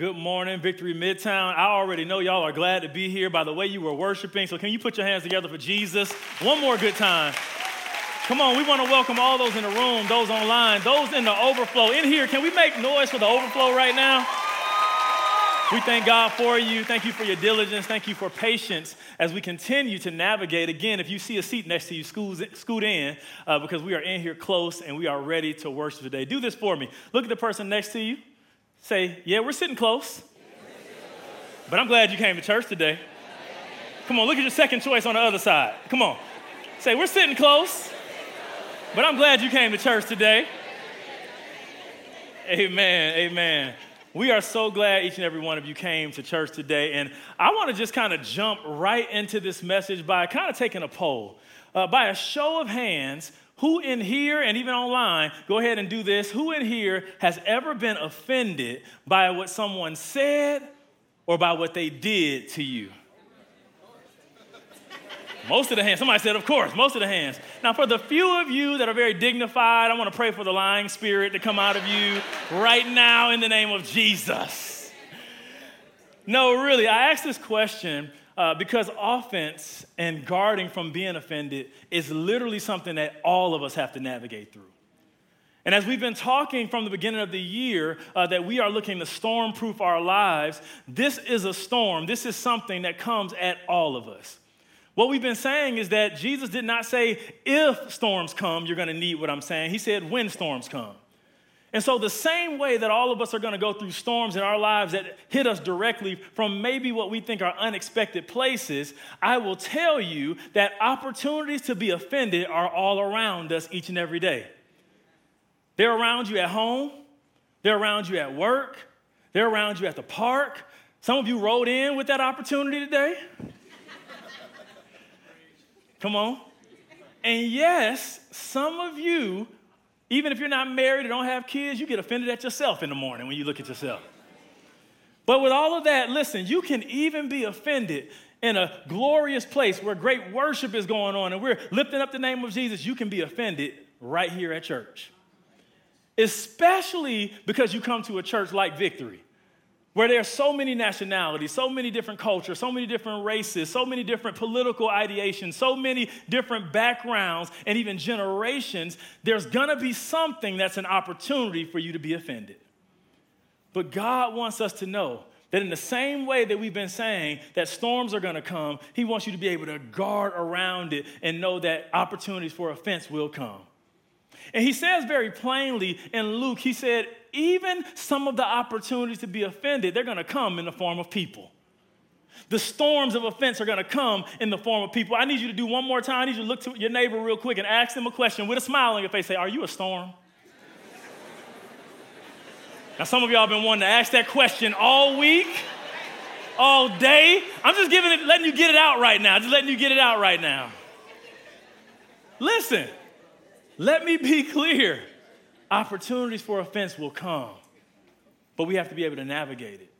good morning, Victory Midtown. I already know y'all are glad to be here by the way you were worshiping. So, can you put your hands together for Jesus? One more good time. Come on, we want to welcome all those in the room, those online, those in the overflow. In here, can we make noise for the overflow right now? We thank God for you. Thank you for your diligence. Thank you for patience as we continue to navigate. Again, if you see a seat next to you, scoot in uh, because we are in here close and we are ready to worship today. Do this for me. Look at the person next to you. Say, yeah, we're sitting close. But I'm glad you came to church today. Come on, look at your second choice on the other side. Come on. Say, we're sitting close. But I'm glad you came to church today. Amen. Amen. We are so glad each and every one of you came to church today. And I want to just kind of jump right into this message by kind of taking a poll. Uh, by a show of hands, who in here and even online, go ahead and do this. Who in here has ever been offended by what someone said or by what they did to you? Most of the hands. Somebody said, of course, most of the hands. Now, for the few of you that are very dignified, I want to pray for the lying spirit to come out of you right now in the name of Jesus. No, really, I asked this question uh, because offense and guarding from being offended is literally something that all of us have to navigate through. And as we've been talking from the beginning of the year uh, that we are looking to storm-proof our lives, this is a storm. This is something that comes at all of us. What we've been saying is that Jesus did not say, if storms come, you're going to need what I'm saying. He said, when storms come. And so, the same way that all of us are going to go through storms in our lives that hit us directly from maybe what we think are unexpected places, I will tell you that opportunities to be offended are all around us each and every day. They're around you at home, they're around you at work, they're around you at the park. Some of you rode in with that opportunity today. Come on. And yes, some of you even if you're not married or don't have kids, you get offended at yourself in the morning when you look at yourself. But with all of that, listen, you can even be offended in a glorious place where great worship is going on and we're lifting up the name of Jesus. You can be offended right here at church. Especially because you come to a church like Victory where there are so many nationalities, so many different cultures, so many different races, so many different political ideations, so many different backgrounds, and even generations, there's gonna be something that's an opportunity for you to be offended. But God wants us to know that in the same way that we've been saying that storms are gonna come, He wants you to be able to guard around it and know that opportunities for offense will come. And He says very plainly in Luke, He said, even some of the opportunities to be offended, they're going to come in the form of people. The storms of offense are going to come in the form of people. I need you to do one more time. I need you to look to your neighbor real quick and ask them a question with a smile on your face. Say, Are you a storm? now, some of y'all have been wanting to ask that question all week, all day. I'm just giving it, letting you get it out right now. Just letting you get it out right now. Listen, let me be clear opportunities for offense will come, but we have to be able to navigate it.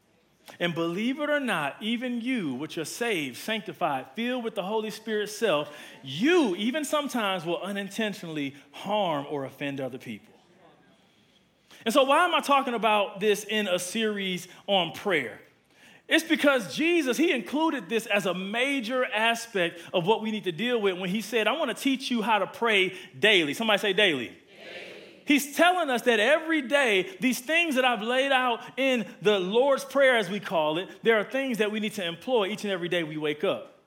And believe it or not, even you, which are saved, sanctified, filled with the Holy Spirit self, you even sometimes will unintentionally harm or offend other people. And so, why am I talking about this in a series on prayer? It's because Jesus, he included this as a major aspect of what we need to deal with when he said, I want to teach you how to pray daily. Somebody say daily. He's telling us that every day, these things that I've laid out in the Lord's Prayer, as we call it, there are things that we need to employ each and every day we wake up.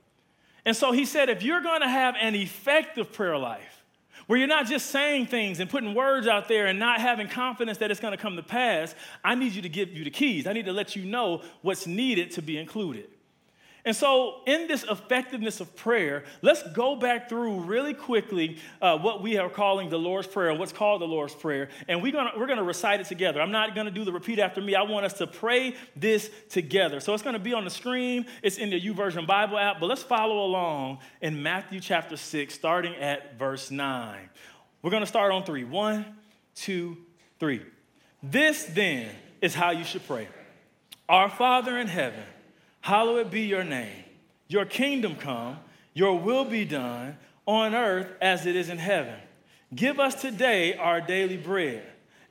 And so he said, if you're going to have an effective prayer life, where you're not just saying things and putting words out there and not having confidence that it's going to come to pass, I need you to give you the keys. I need to let you know what's needed to be included. And so, in this effectiveness of prayer, let's go back through really quickly uh, what we are calling the Lord's Prayer, what's called the Lord's Prayer. And we're gonna, we're gonna recite it together. I'm not gonna do the repeat after me. I want us to pray this together. So, it's gonna be on the screen, it's in the YouVersion Bible app, but let's follow along in Matthew chapter 6, starting at verse 9. We're gonna start on three: one, two, three. This then is how you should pray Our Father in heaven, Hallowed be your name. Your kingdom come, your will be done on earth as it is in heaven. Give us today our daily bread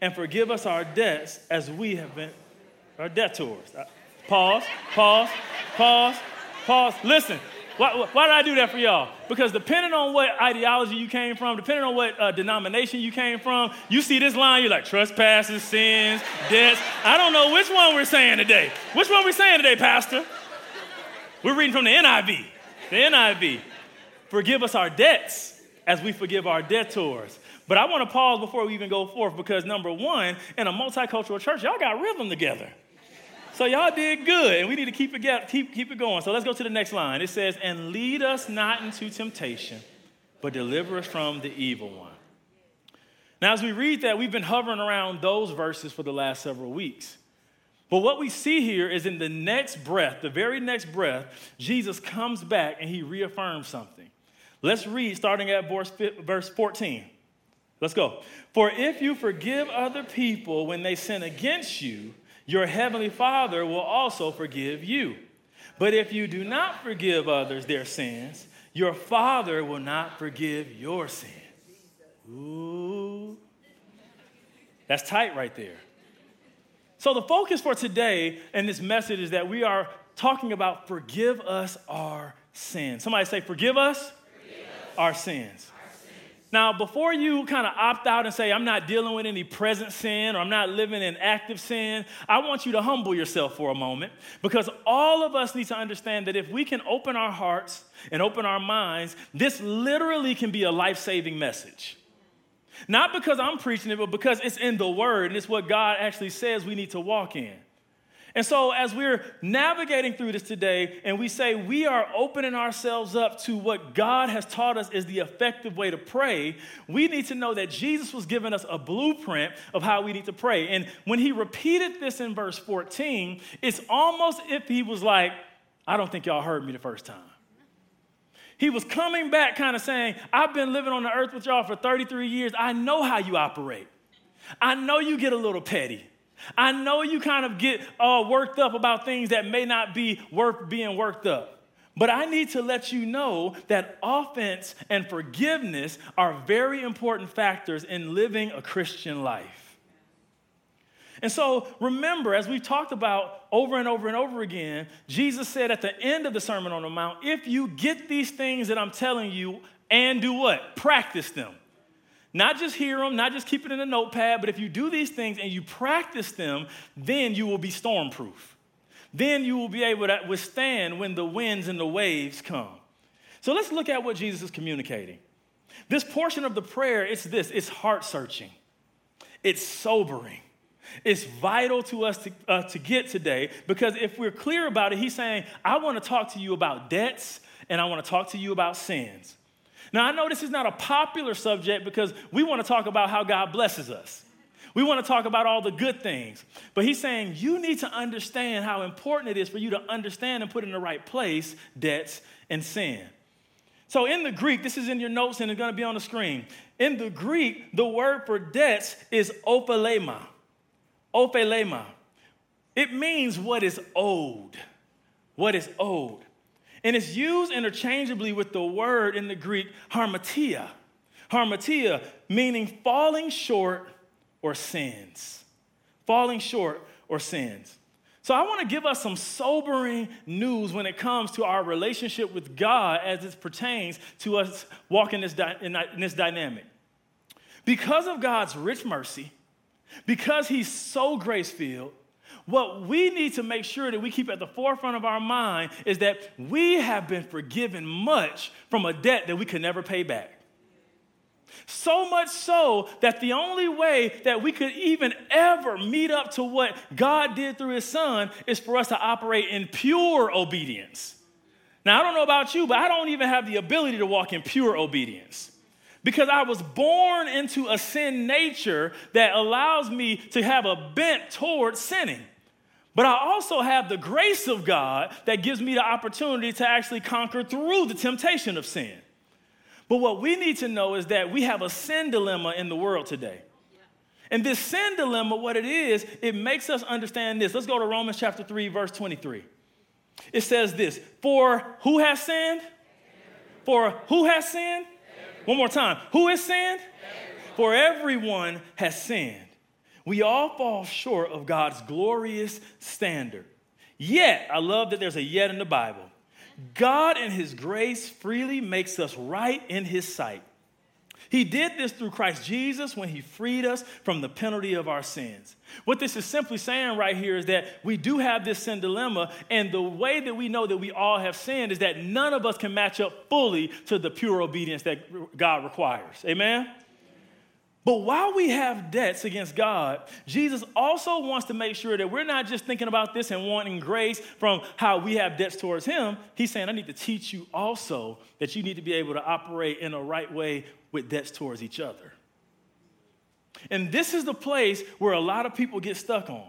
and forgive us our debts as we have been our debtors. Uh, pause, pause, pause, pause. Listen, why, why, did I do that for y'all? Because depending on what ideology you came from, depending on what uh, denomination you came from, you see this line, you're like trespasses, sins, debts. I don't know which one we're saying today. Which one we're saying today, Pastor? We're reading from the NIV. The NIV. Forgive us our debts as we forgive our debtors. But I want to pause before we even go forth because number one, in a multicultural church, y'all got rhythm together. So y'all did good, and we need to keep it, keep, keep it going. So let's go to the next line. It says, And lead us not into temptation, but deliver us from the evil one. Now, as we read that, we've been hovering around those verses for the last several weeks. But what we see here is in the next breath, the very next breath, Jesus comes back and he reaffirms something. Let's read starting at verse 14. Let's go. For if you forgive other people when they sin against you, your heavenly Father will also forgive you. But if you do not forgive others their sins, your Father will not forgive your sins. Ooh. That's tight right there. So, the focus for today and this message is that we are talking about forgive us our sins. Somebody say, forgive us, forgive us. our sins. Now, before you kind of opt out and say, I'm not dealing with any present sin or I'm not living in active sin, I want you to humble yourself for a moment because all of us need to understand that if we can open our hearts and open our minds, this literally can be a life saving message. Not because I'm preaching it, but because it's in the Word and it's what God actually says we need to walk in. And so, as we're navigating through this today, and we say we are opening ourselves up to what God has taught us is the effective way to pray, we need to know that Jesus was giving us a blueprint of how we need to pray. And when he repeated this in verse 14, it's almost if he was like, I don't think y'all heard me the first time. He was coming back, kind of saying, I've been living on the earth with y'all for 33 years. I know how you operate. I know you get a little petty. I know you kind of get uh, worked up about things that may not be worth being worked up. But I need to let you know that offense and forgiveness are very important factors in living a Christian life. And so remember, as we've talked about over and over and over again, Jesus said at the end of the Sermon on the Mount, if you get these things that I'm telling you and do what? Practice them. Not just hear them, not just keep it in a notepad, but if you do these things and you practice them, then you will be stormproof. Then you will be able to withstand when the winds and the waves come. So let's look at what Jesus is communicating. This portion of the prayer, it's this it's heart searching, it's sobering. It's vital to us to, uh, to get today because if we're clear about it, he's saying, I want to talk to you about debts and I want to talk to you about sins. Now, I know this is not a popular subject because we want to talk about how God blesses us. We want to talk about all the good things. But he's saying you need to understand how important it is for you to understand and put in the right place debts and sin. So, in the Greek, this is in your notes and it's going to be on the screen. In the Greek, the word for debts is ophelema. Ophelema. It means what is old. What is old. And it's used interchangeably with the word in the Greek harmatia. Harmatia, meaning falling short or sins. Falling short or sins. So I want to give us some sobering news when it comes to our relationship with God as it pertains to us walking this, di- in this dynamic. Because of God's rich mercy, because He's so grace filled, what we need to make sure that we keep at the forefront of our mind is that we have been forgiven much from a debt that we could never pay back. So much so that the only way that we could even ever meet up to what God did through His Son is for us to operate in pure obedience. Now, I don't know about you, but I don't even have the ability to walk in pure obedience because I was born into a sin nature that allows me to have a bent towards sinning. But I also have the grace of God that gives me the opportunity to actually conquer through the temptation of sin. But what we need to know is that we have a sin dilemma in the world today. And this sin dilemma, what it is, it makes us understand this. Let's go to Romans chapter 3, verse 23. It says this For who has sinned? For who has sinned? One more time. Who has sinned? For everyone has sinned. We all fall short of God's glorious standard. Yet, I love that there's a yet in the Bible. God, in His grace, freely makes us right in His sight. He did this through Christ Jesus when he freed us from the penalty of our sins. What this is simply saying right here is that we do have this sin dilemma, and the way that we know that we all have sinned is that none of us can match up fully to the pure obedience that God requires. Amen? But while we have debts against God, Jesus also wants to make sure that we're not just thinking about this and wanting grace from how we have debts towards Him. He's saying, I need to teach you also that you need to be able to operate in a right way with debts towards each other. And this is the place where a lot of people get stuck on.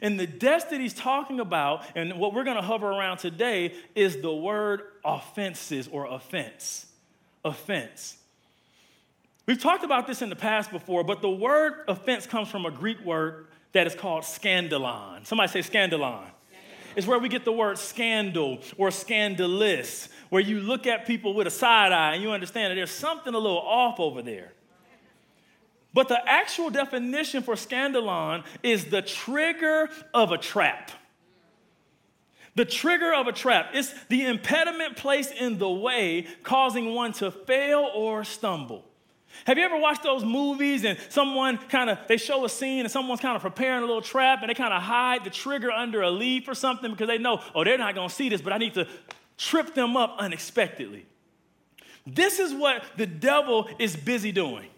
And the debts that he's talking about, and what we're going to hover around today, is the word offenses or offense. Offense. We've talked about this in the past before, but the word offense comes from a Greek word that is called scandalon. Somebody say scandalon. It's where we get the word scandal or scandalous, where you look at people with a side eye and you understand that there's something a little off over there. But the actual definition for scandalon is the trigger of a trap. The trigger of a trap. It's the impediment placed in the way, causing one to fail or stumble. Have you ever watched those movies and someone kind of, they show a scene and someone's kind of preparing a little trap and they kind of hide the trigger under a leaf or something because they know, oh, they're not going to see this, but I need to trip them up unexpectedly. This is what the devil is busy doing.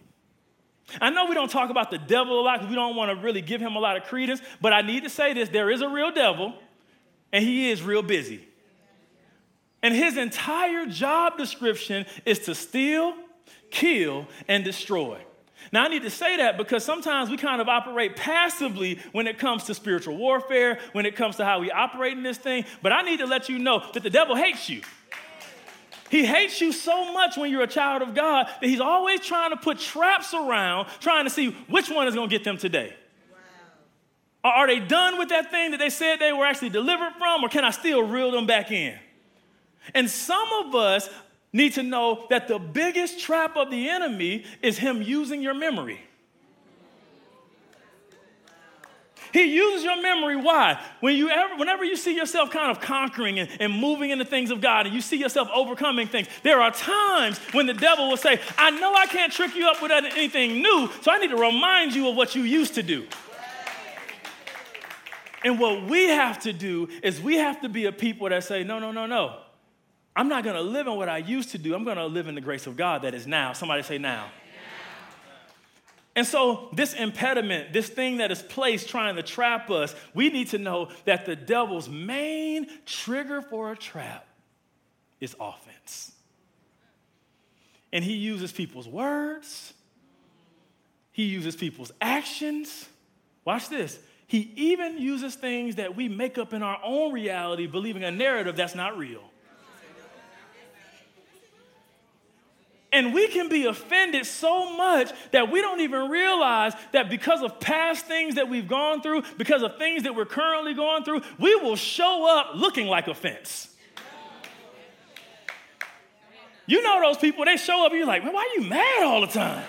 I know we don't talk about the devil a lot because we don't want to really give him a lot of credence, but I need to say this there is a real devil, and he is real busy. And his entire job description is to steal, kill, and destroy. Now, I need to say that because sometimes we kind of operate passively when it comes to spiritual warfare, when it comes to how we operate in this thing. But I need to let you know that the devil hates you. He hates you so much when you're a child of God that he's always trying to put traps around, trying to see which one is going to get them today. Wow. Are they done with that thing that they said they were actually delivered from, or can I still reel them back in? And some of us need to know that the biggest trap of the enemy is him using your memory. He uses your memory. Why? When you ever, whenever you see yourself kind of conquering and, and moving into things of God and you see yourself overcoming things, there are times when the devil will say, I know I can't trick you up with anything new, so I need to remind you of what you used to do. And what we have to do is we have to be a people that say, no, no, no, no. I'm not going to live in what I used to do. I'm going to live in the grace of God that is now. Somebody say now. And so, this impediment, this thing that is placed trying to trap us, we need to know that the devil's main trigger for a trap is offense. And he uses people's words, he uses people's actions. Watch this. He even uses things that we make up in our own reality, believing a narrative that's not real. And we can be offended so much that we don't even realize that because of past things that we've gone through, because of things that we're currently going through, we will show up looking like offense. You know those people, they show up and you're like, man, why are you mad all the time?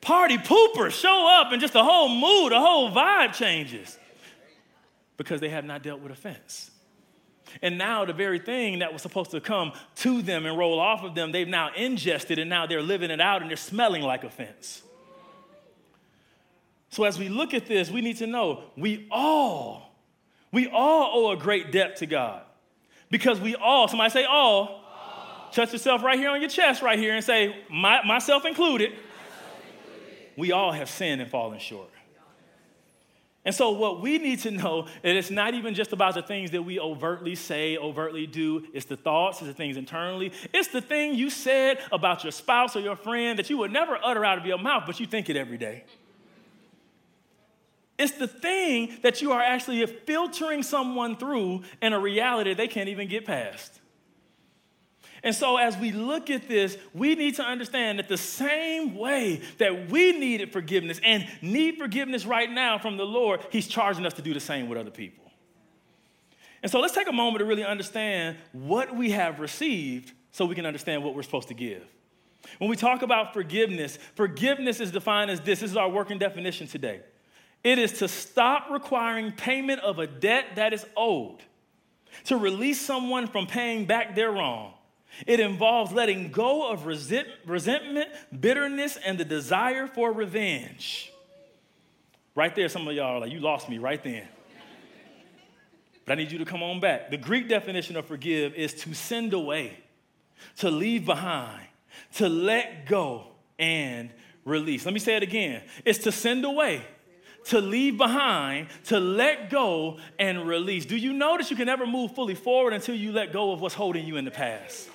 Party poopers show up and just the whole mood, the whole vibe changes because they have not dealt with offense. And now the very thing that was supposed to come to them and roll off of them, they've now ingested and now they're living it out and they're smelling like offense. So as we look at this, we need to know we all, we all owe a great debt to God. Because we all, somebody say all, all. touch yourself right here on your chest right here and say, My, myself included, myself included, we all have sinned and fallen short. And so, what we need to know is it's not even just about the things that we overtly say, overtly do. It's the thoughts, it's the things internally. It's the thing you said about your spouse or your friend that you would never utter out of your mouth, but you think it every day. It's the thing that you are actually filtering someone through in a reality they can't even get past. And so, as we look at this, we need to understand that the same way that we needed forgiveness and need forgiveness right now from the Lord, He's charging us to do the same with other people. And so, let's take a moment to really understand what we have received so we can understand what we're supposed to give. When we talk about forgiveness, forgiveness is defined as this. This is our working definition today. It is to stop requiring payment of a debt that is owed, to release someone from paying back their wrong. It involves letting go of resent, resentment, bitterness, and the desire for revenge. Right there, some of y'all are like, you lost me right then. But I need you to come on back. The Greek definition of forgive is to send away, to leave behind, to let go and release. Let me say it again it's to send away, to leave behind, to let go and release. Do you notice you can never move fully forward until you let go of what's holding you in the past?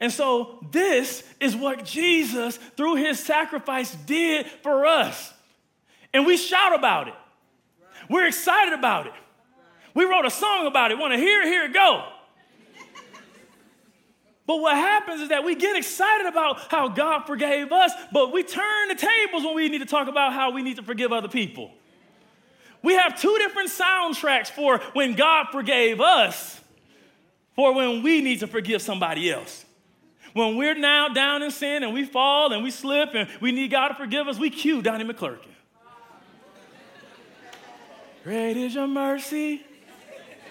And so, this is what Jesus, through his sacrifice, did for us. And we shout about it. We're excited about it. We wrote a song about it. Want to hear it? Here it go. But what happens is that we get excited about how God forgave us, but we turn the tables when we need to talk about how we need to forgive other people. We have two different soundtracks for when God forgave us, for when we need to forgive somebody else. When we're now down in sin and we fall and we slip and we need God to forgive us, we cue Donnie McClurkin. Great is your mercy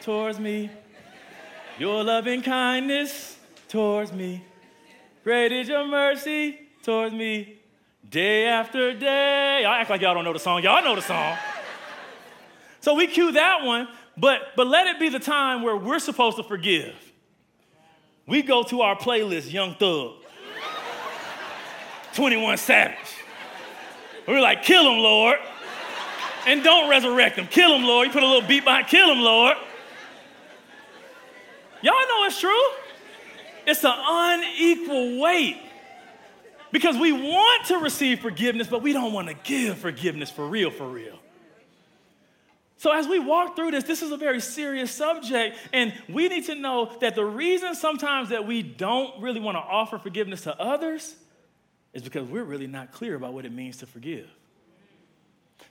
towards me, your loving kindness towards me. Great is your mercy towards me, day after day. Y'all act like y'all don't know the song. Y'all know the song. So we cue that one, but, but let it be the time where we're supposed to forgive. We go to our playlist, Young Thug, 21 Savage. We're like, kill him, Lord. And don't resurrect him. Kill him, Lord. You put a little beat behind, kill him, Lord. Y'all know it's true. It's an unequal weight. Because we want to receive forgiveness, but we don't want to give forgiveness for real, for real. So, as we walk through this, this is a very serious subject, and we need to know that the reason sometimes that we don't really want to offer forgiveness to others is because we're really not clear about what it means to forgive.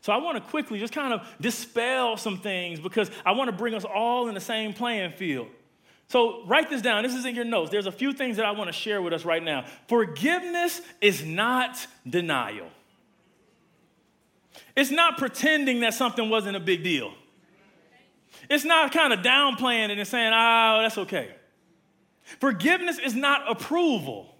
So, I want to quickly just kind of dispel some things because I want to bring us all in the same playing field. So, write this down. This is in your notes. There's a few things that I want to share with us right now. Forgiveness is not denial, it's not pretending that something wasn't a big deal, it's not kind of downplaying it and saying, oh, that's okay. Forgiveness is not approval.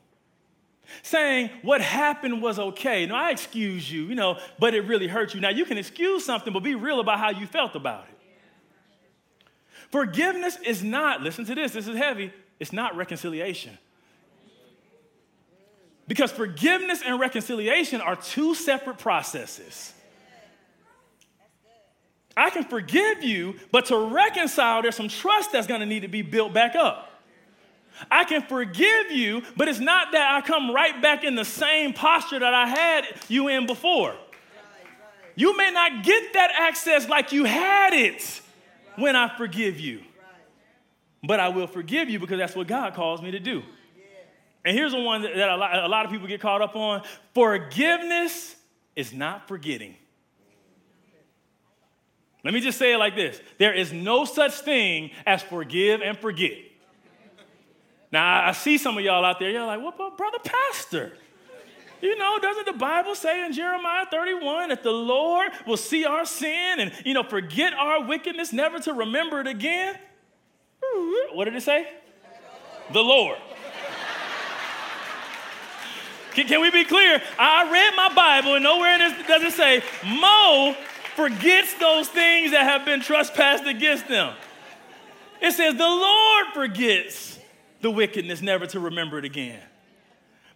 Saying what happened was okay. No, I excuse you, you know, but it really hurt you. Now, you can excuse something, but be real about how you felt about it. Forgiveness is not, listen to this, this is heavy, it's not reconciliation. Because forgiveness and reconciliation are two separate processes. I can forgive you, but to reconcile, there's some trust that's gonna need to be built back up. I can forgive you, but it's not that I come right back in the same posture that I had you in before. You may not get that access like you had it when I forgive you. But I will forgive you because that's what God calls me to do. And here's the one that, a, lot, a lot of people get caught up on forgiveness is not forgetting. Let me just say it like this there is no such thing as forgive and forget. Now, I see some of y'all out there, you're like, what, brother pastor? You know, doesn't the Bible say in Jeremiah 31 that the Lord will see our sin and, you know, forget our wickedness, never to remember it again? Mm-hmm. What did it say? The Lord. Can, can we be clear? I read my Bible and nowhere in this does it say Mo forgets those things that have been trespassed against them. It says the Lord forgets the wickedness, never to remember it again.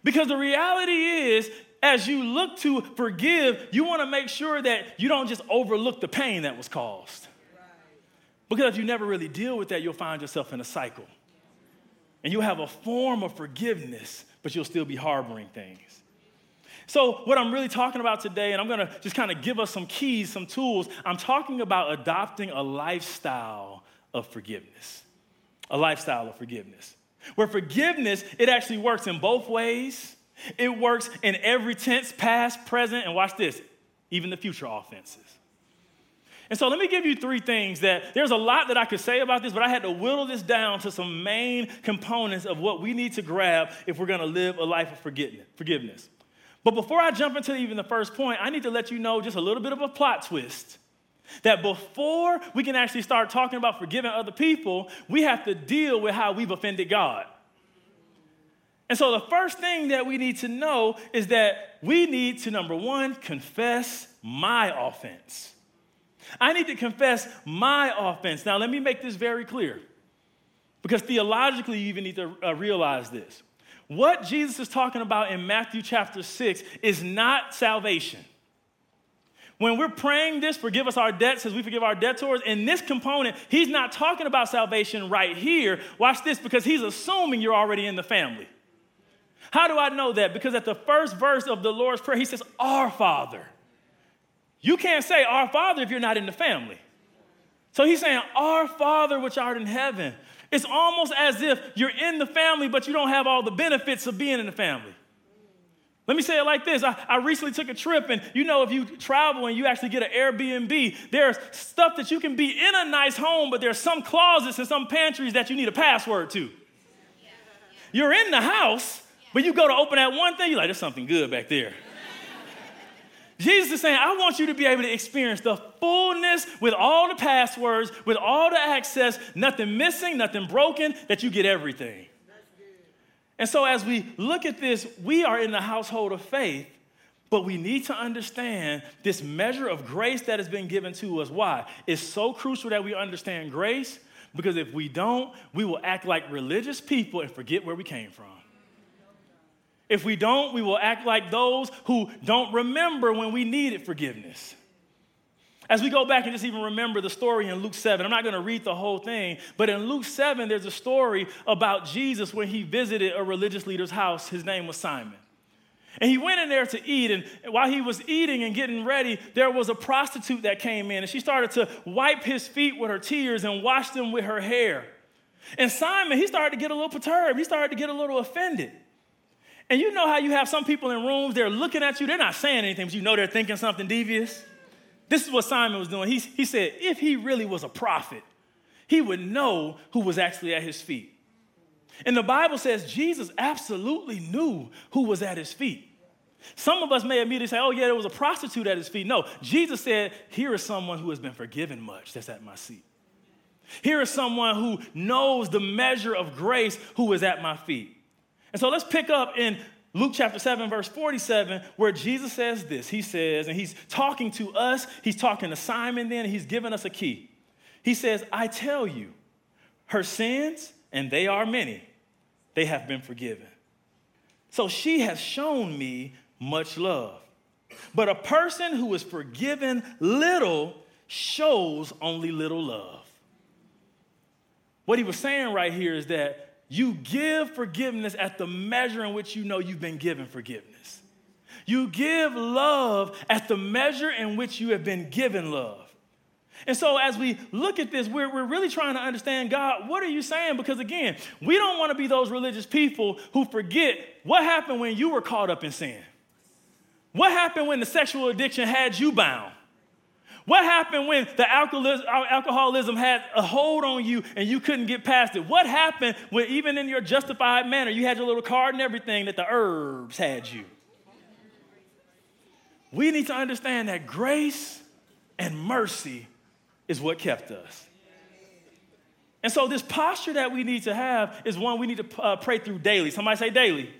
Because the reality is, as you look to forgive, you want to make sure that you don't just overlook the pain that was caused. Because if you never really deal with that, you'll find yourself in a cycle. And you'll have a form of forgiveness, but you'll still be harboring things. So, what I'm really talking about today, and I'm gonna just kind of give us some keys, some tools, I'm talking about adopting a lifestyle of forgiveness. A lifestyle of forgiveness. Where forgiveness, it actually works in both ways. It works in every tense, past, present, and watch this, even the future offenses. And so let me give you three things that there's a lot that I could say about this, but I had to whittle this down to some main components of what we need to grab if we're to live a life of forgiveness. But before I jump into even the first point, I need to let you know just a little bit of a plot twist. That before we can actually start talking about forgiving other people, we have to deal with how we've offended God. And so the first thing that we need to know is that we need to, number one, confess my offense. I need to confess my offense. Now, let me make this very clear because theologically, you even need to uh, realize this. What Jesus is talking about in Matthew chapter 6 is not salvation. When we're praying this, forgive us our debts as we forgive our debtors, in this component, he's not talking about salvation right here. Watch this, because he's assuming you're already in the family. How do I know that? Because at the first verse of the Lord's Prayer, he says, Our Father. You can't say our Father if you're not in the family. So he's saying, Our Father which art in heaven. It's almost as if you're in the family, but you don't have all the benefits of being in the family. Let me say it like this. I, I, recently took a trip, and you know, if you travel and you actually get an Airbnb, there's stuff that you can be in a nice home, but there's some closets and some pantries that you need a password to. You're in the house, but you go to open that one thing, you're like, there's something good back there. Jesus is saying, I want you to be able to experience the fullness with all the passwords, with all the access, nothing missing, nothing broken, that you get everything. And so, as we look at this, we are in the household of faith, but we need to understand this measure of grace that has been given to us. Why? It's so crucial that we understand grace because if we don't, we will act like religious people and forget where we came from. If we don't, we will act like those who don't remember when we needed forgiveness. As we go back and just even remember the story in Luke 7, I'm not going to read the whole thing, but in Luke 7, there's a story about Jesus when he visited a religious leader's house. His name was Simon. And he went in there to eat, and while he was eating and getting ready, there was a prostitute that came in, and she started to wipe his feet with her tears and wash them with her hair. And Simon, he started to get a little perturbed. He started to get a little offended. And you know how you have some people in rooms, they're looking at you, they're not saying anything, but you know they're thinking something devious? This is what Simon was doing. He, he said, if he really was a prophet, he would know who was actually at his feet. And the Bible says Jesus absolutely knew who was at his feet. Some of us may immediately say, oh, yeah, there was a prostitute at his feet. No, Jesus said, here is someone who has been forgiven much that's at my seat. Here is someone who knows the measure of grace who is at my feet. And so let's pick up in Luke chapter 7, verse 47, where Jesus says this. He says, and he's talking to us, he's talking to Simon then, he's giving us a key. He says, I tell you, her sins, and they are many, they have been forgiven. So she has shown me much love. But a person who is forgiven little shows only little love. What he was saying right here is that you give forgiveness at the measure in which you know you've been given forgiveness. You give love at the measure in which you have been given love. And so, as we look at this, we're, we're really trying to understand God, what are you saying? Because again, we don't want to be those religious people who forget what happened when you were caught up in sin. What happened when the sexual addiction had you bound? What happened when the alcoholism had a hold on you and you couldn't get past it? What happened when, even in your justified manner, you had your little card and everything that the herbs had you? We need to understand that grace and mercy is what kept us. And so, this posture that we need to have is one we need to uh, pray through daily. Somebody say daily. daily.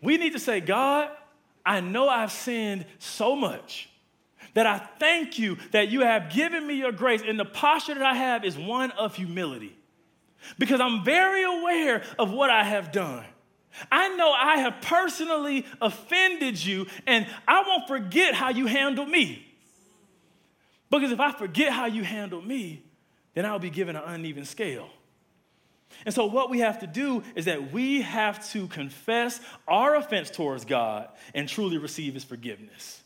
We need to say, God, I know I've sinned so much that I thank you that you have given me your grace. And the posture that I have is one of humility because I'm very aware of what I have done. I know I have personally offended you, and I won't forget how you handled me. Because if I forget how you handled me, then I'll be given an uneven scale. And so, what we have to do is that we have to confess our offense towards God and truly receive His forgiveness.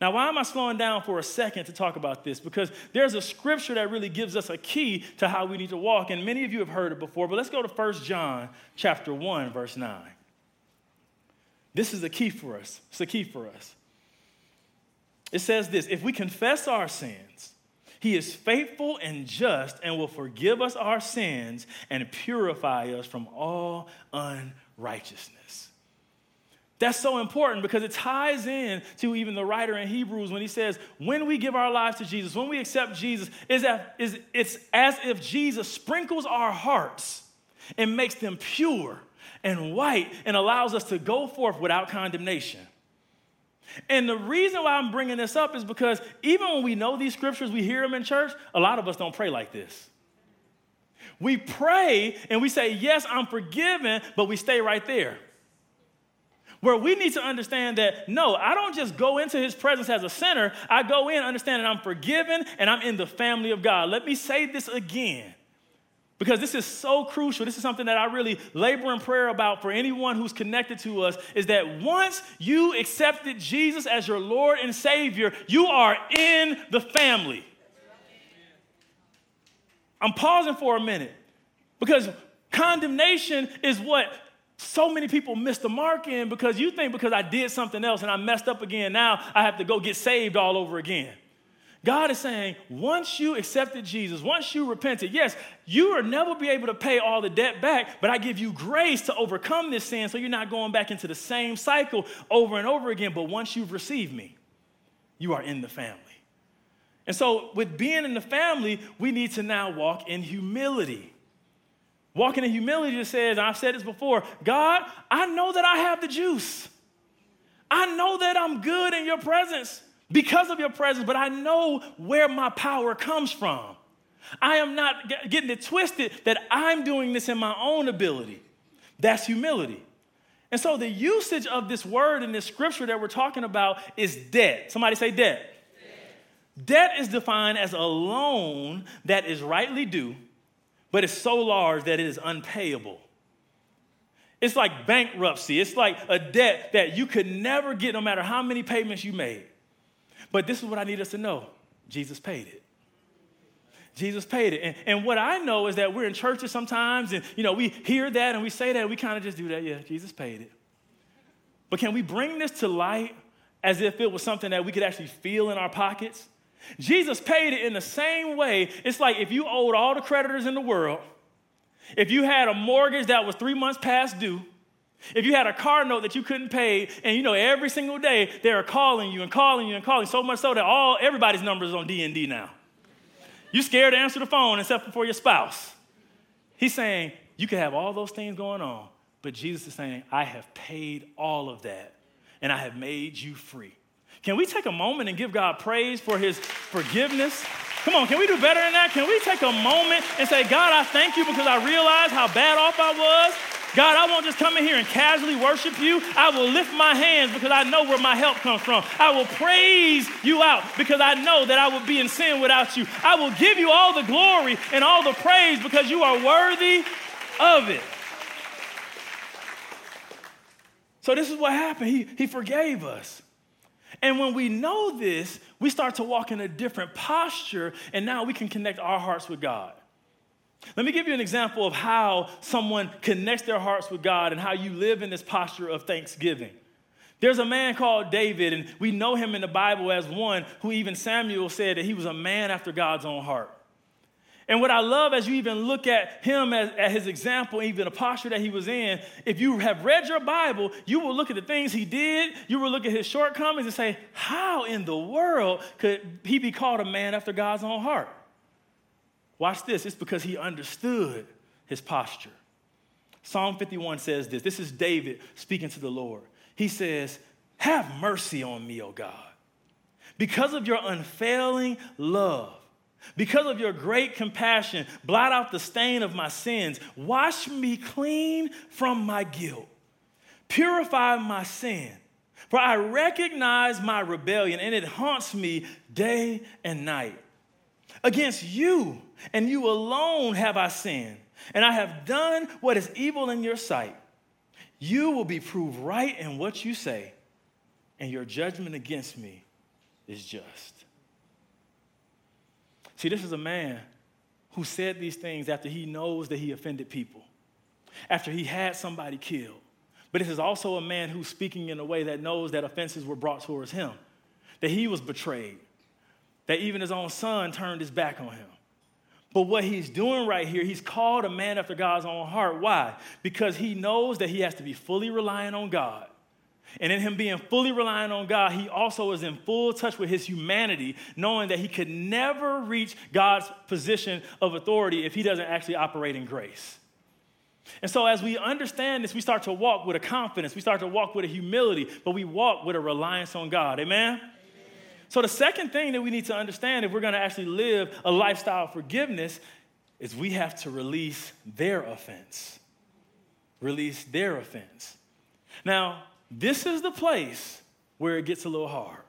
Now, why am I slowing down for a second to talk about this? Because there's a scripture that really gives us a key to how we need to walk, and many of you have heard it before, but let's go to 1 John chapter 1, verse 9. This is a key for us. It's a key for us. It says this if we confess our sins, He is faithful and just and will forgive us our sins and purify us from all unrighteousness. That's so important because it ties in to even the writer in Hebrews when he says, when we give our lives to Jesus, when we accept Jesus, is that, is, it's as if Jesus sprinkles our hearts and makes them pure and white and allows us to go forth without condemnation. And the reason why I'm bringing this up is because even when we know these scriptures, we hear them in church, a lot of us don't pray like this. We pray and we say, Yes, I'm forgiven, but we stay right there. Where we need to understand that no, I don't just go into his presence as a sinner. I go in understanding I'm forgiven and I'm in the family of God. Let me say this again. Because this is so crucial. This is something that I really labor in prayer about for anyone who's connected to us is that once you accepted Jesus as your Lord and Savior, you are in the family. I'm pausing for a minute because condemnation is what so many people miss the mark in because you think because I did something else and I messed up again, now I have to go get saved all over again. God is saying, once you accepted Jesus, once you repented, yes, you will never be able to pay all the debt back, but I give you grace to overcome this sin so you're not going back into the same cycle over and over again. But once you've received me, you are in the family. And so, with being in the family, we need to now walk in humility. Walking in humility just says, I've said this before God, I know that I have the juice. I know that I'm good in your presence because of your presence, but I know where my power comes from. I am not getting it twisted that I'm doing this in my own ability. That's humility. And so the usage of this word in this scripture that we're talking about is debt. Somebody say debt. Debt, debt is defined as a loan that is rightly due, but it's so large that it is unpayable. It's like bankruptcy. It's like a debt that you could never get no matter how many payments you made. But this is what I need us to know Jesus paid it. Jesus paid it. And, and what I know is that we're in churches sometimes and, you know, we hear that and we say that and we kind of just do that. Yeah, Jesus paid it. But can we bring this to light as if it was something that we could actually feel in our pockets? Jesus paid it in the same way. It's like if you owed all the creditors in the world, if you had a mortgage that was three months past due, if you had a car note that you couldn't pay, and you know every single day they are calling you and calling you and calling, so much so that all everybody's numbers on D and D now. You scared to answer the phone except for your spouse. He's saying you can have all those things going on, but Jesus is saying, I have paid all of that, and I have made you free. Can we take a moment and give God praise for his forgiveness? Come on, can we do better than that? Can we take a moment and say, God, I thank you because I realized how bad off I was? God, I won't just come in here and casually worship you. I will lift my hands because I know where my help comes from. I will praise you out because I know that I would be in sin without you. I will give you all the glory and all the praise because you are worthy of it. So, this is what happened. He, he forgave us. And when we know this, we start to walk in a different posture, and now we can connect our hearts with God. Let me give you an example of how someone connects their hearts with God and how you live in this posture of thanksgiving. There's a man called David, and we know him in the Bible as one who even Samuel said that he was a man after God's own heart. And what I love as you even look at him as, at his example, even the posture that he was in, if you have read your Bible, you will look at the things he did, you will look at his shortcomings and say, How in the world could he be called a man after God's own heart? Watch this. It's because he understood his posture. Psalm 51 says this. This is David speaking to the Lord. He says, Have mercy on me, O God. Because of your unfailing love, because of your great compassion, blot out the stain of my sins. Wash me clean from my guilt. Purify my sin. For I recognize my rebellion, and it haunts me day and night. Against you and you alone have I sinned, and I have done what is evil in your sight. You will be proved right in what you say, and your judgment against me is just. See, this is a man who said these things after he knows that he offended people, after he had somebody killed. But this is also a man who's speaking in a way that knows that offenses were brought towards him, that he was betrayed, that even his own son turned his back on him. But what he's doing right here, he's called a man after God's own heart. Why? Because he knows that he has to be fully reliant on God. And in him being fully reliant on God, he also is in full touch with his humanity, knowing that he could never reach God's position of authority if he doesn't actually operate in grace. And so, as we understand this, we start to walk with a confidence, we start to walk with a humility, but we walk with a reliance on God. Amen? So, the second thing that we need to understand if we're going to actually live a lifestyle of forgiveness is we have to release their offense. Release their offense. Now, this is the place where it gets a little hard.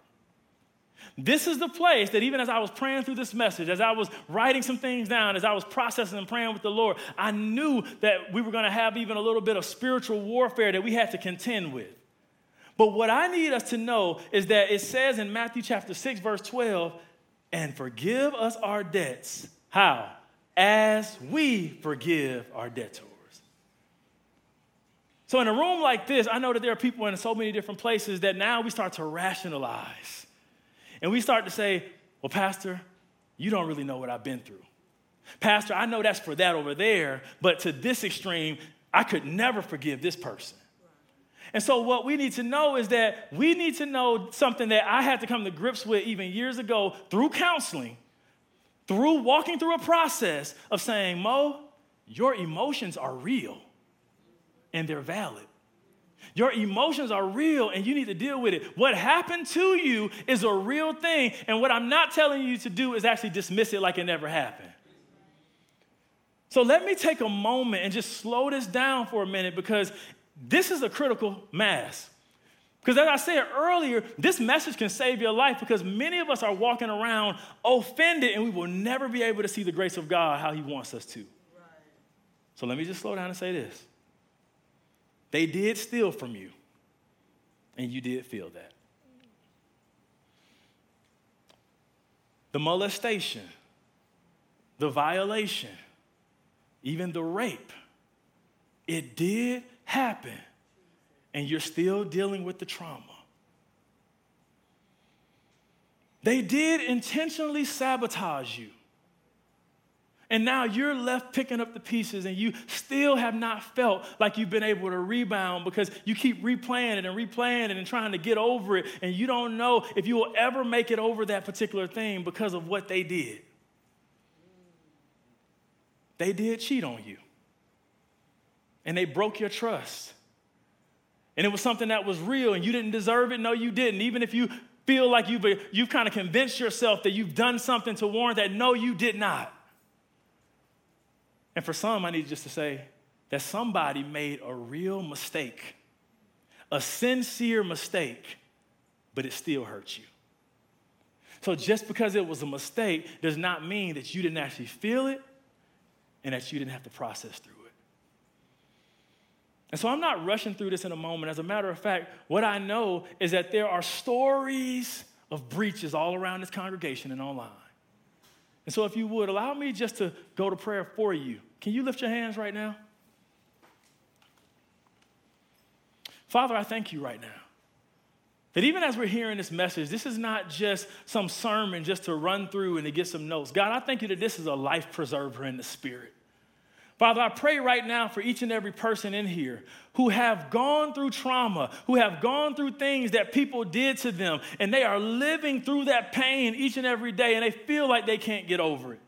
This is the place that even as I was praying through this message, as I was writing some things down, as I was processing and praying with the Lord, I knew that we were going to have even a little bit of spiritual warfare that we had to contend with. But what I need us to know is that it says in Matthew chapter 6, verse 12, and forgive us our debts. How? As we forgive our debtors. So, in a room like this, I know that there are people in so many different places that now we start to rationalize. And we start to say, Well, Pastor, you don't really know what I've been through. Pastor, I know that's for that over there, but to this extreme, I could never forgive this person. And so, what we need to know is that we need to know something that I had to come to grips with even years ago through counseling, through walking through a process of saying, Mo, your emotions are real and they're valid. Your emotions are real and you need to deal with it. What happened to you is a real thing. And what I'm not telling you to do is actually dismiss it like it never happened. So let me take a moment and just slow this down for a minute because this is a critical mass. Because as I said earlier, this message can save your life because many of us are walking around offended and we will never be able to see the grace of God how He wants us to. Right. So let me just slow down and say this. They did steal from you, and you did feel that. The molestation, the violation, even the rape, it did happen, and you're still dealing with the trauma. They did intentionally sabotage you. And now you're left picking up the pieces and you still have not felt like you've been able to rebound because you keep replaying it and replaying it and trying to get over it. And you don't know if you will ever make it over that particular thing because of what they did. They did cheat on you and they broke your trust. And it was something that was real and you didn't deserve it. No, you didn't. Even if you feel like you've, you've kind of convinced yourself that you've done something to warrant that, no, you did not. And for some, I need just to say that somebody made a real mistake, a sincere mistake, but it still hurts you. So just because it was a mistake does not mean that you didn't actually feel it and that you didn't have to process through it. And so I'm not rushing through this in a moment. As a matter of fact, what I know is that there are stories of breaches all around this congregation and online. And so if you would, allow me just to go to prayer for you. Can you lift your hands right now? Father, I thank you right now. That even as we're hearing this message, this is not just some sermon just to run through and to get some notes. God, I thank you that this is a life preserver in the spirit. Father, I pray right now for each and every person in here who have gone through trauma, who have gone through things that people did to them, and they are living through that pain each and every day, and they feel like they can't get over it.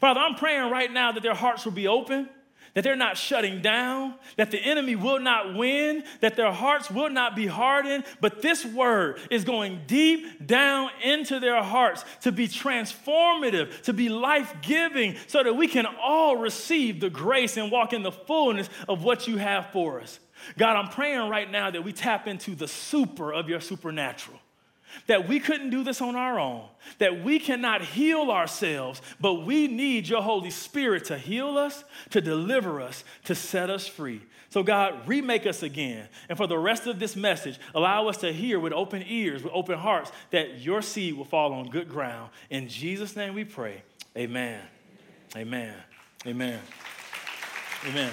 Father, I'm praying right now that their hearts will be open, that they're not shutting down, that the enemy will not win, that their hearts will not be hardened, but this word is going deep down into their hearts to be transformative, to be life giving, so that we can all receive the grace and walk in the fullness of what you have for us. God, I'm praying right now that we tap into the super of your supernatural that we couldn't do this on our own, that we cannot heal ourselves, but we need your Holy Spirit to heal us, to deliver us, to set us free. So, God, remake us again. And for the rest of this message, allow us to hear with open ears, with open hearts, that your seed will fall on good ground. In Jesus' name we pray. Amen. Amen. Amen. Amen.